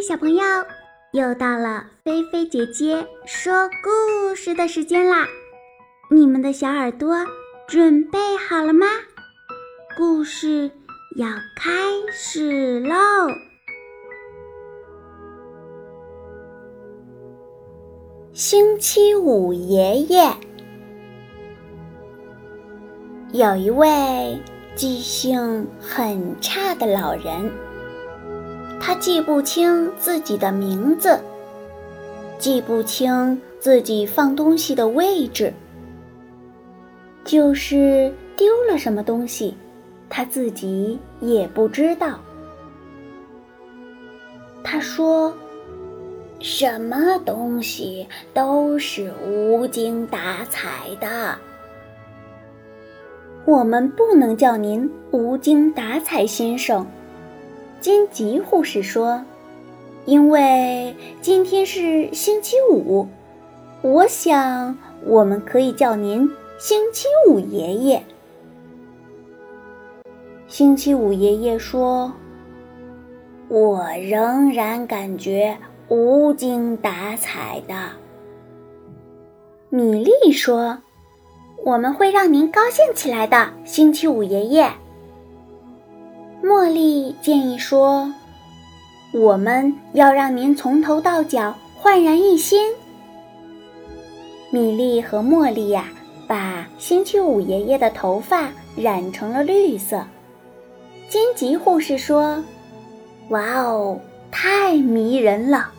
小朋友，又到了菲菲姐姐说故事的时间啦！你们的小耳朵准备好了吗？故事要开始喽！星期五爷爷有一位记性很差的老人。他记不清自己的名字，记不清自己放东西的位置，就是丢了什么东西，他自己也不知道。他说：“什么东西都是无精打采的。”我们不能叫您无精打采先生。金吉护士说：“因为今天是星期五，我想我们可以叫您星期五爷爷。”星期五爷爷说：“我仍然感觉无精打采的。”米莉说：“我们会让您高兴起来的，星期五爷爷。”茉莉建议说：“我们要让您从头到脚焕然一新。”米莉和茉莉呀，把星期五爷爷的头发染成了绿色。金吉护士说：“哇哦，太迷人了！”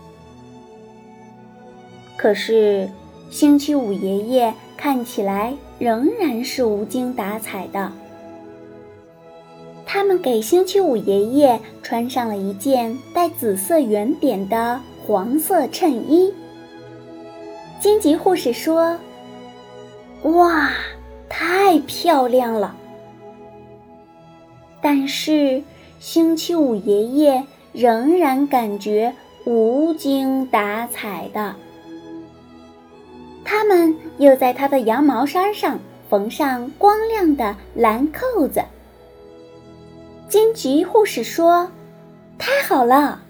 可是，星期五爷爷看起来仍然是无精打采的。他们给星期五爷爷穿上了一件带紫色圆点的黄色衬衣。金吉护士说：“哇，太漂亮了！”但是星期五爷爷仍然感觉无精打采的。他们又在他的羊毛衫上缝上光亮的蓝扣子。金吉护士说：“太好了。”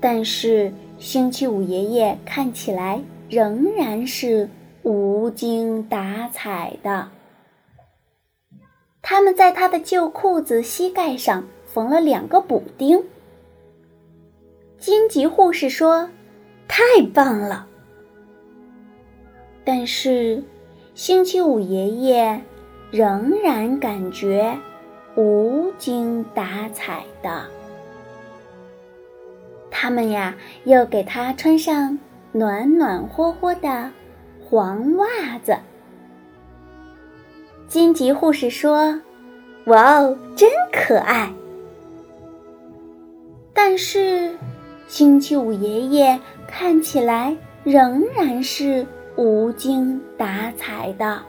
但是星期五爷爷看起来仍然是无精打采的。他们在他的旧裤子膝盖上缝了两个补丁。金吉护士说：“太棒了。”但是星期五爷爷仍然感觉。无精打采的，他们呀，又给他穿上暖暖和和的黄袜子。荆棘护士说：“哇哦，真可爱。”但是，星期五爷爷看起来仍然是无精打采的。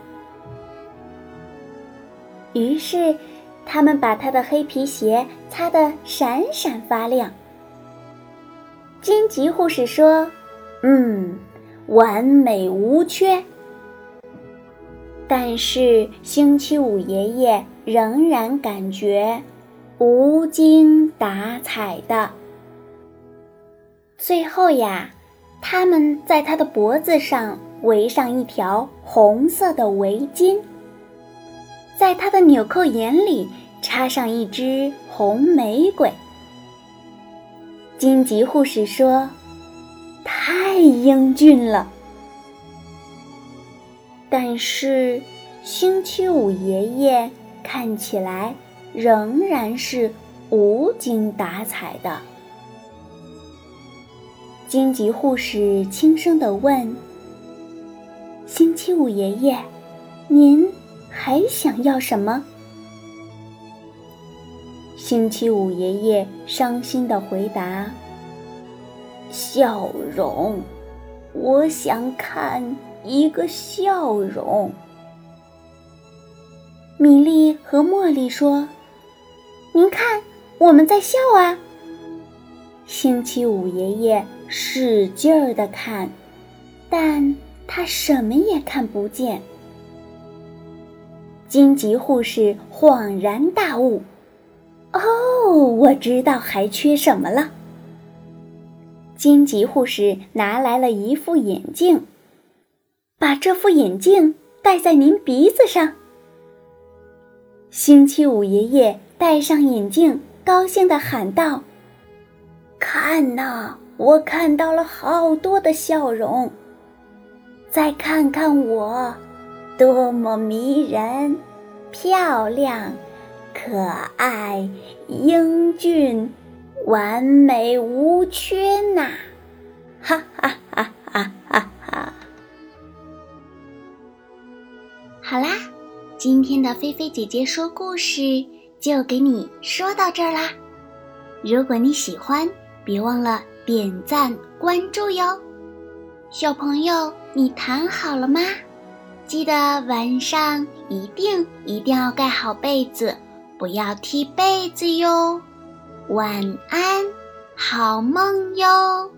于是。他们把他的黑皮鞋擦得闪闪发亮。金吉护士说：“嗯，完美无缺。”但是星期五爷爷仍然感觉无精打采的。最后呀，他们在他的脖子上围上一条红色的围巾。在他的纽扣眼里插上一支红玫瑰。荆棘护士说：“太英俊了。”但是星期五爷爷看起来仍然是无精打采的。荆棘护士轻声地问：“星期五爷爷，您？”还想要什么？星期五爷爷伤心的回答：“笑容，我想看一个笑容。”米莉和茉莉说：“您看，我们在笑啊。”星期五爷爷使劲儿的看，但他什么也看不见。金吉护士恍然大悟：“哦，我知道还缺什么了。”金吉护士拿来了一副眼镜，把这副眼镜戴在您鼻子上。星期五爷爷戴上眼镜，高兴地喊道：“看呐，我看到了好多的笑容。再看看我，多么迷人、漂亮、可爱、英俊！”完美无缺呐！哈哈哈哈哈哈！好啦，今天的菲菲姐姐说故事就给你说到这儿啦。如果你喜欢，别忘了点赞关注哟。小朋友，你躺好了吗？记得晚上一定一定要盖好被子，不要踢被子哟。晚安，好梦哟。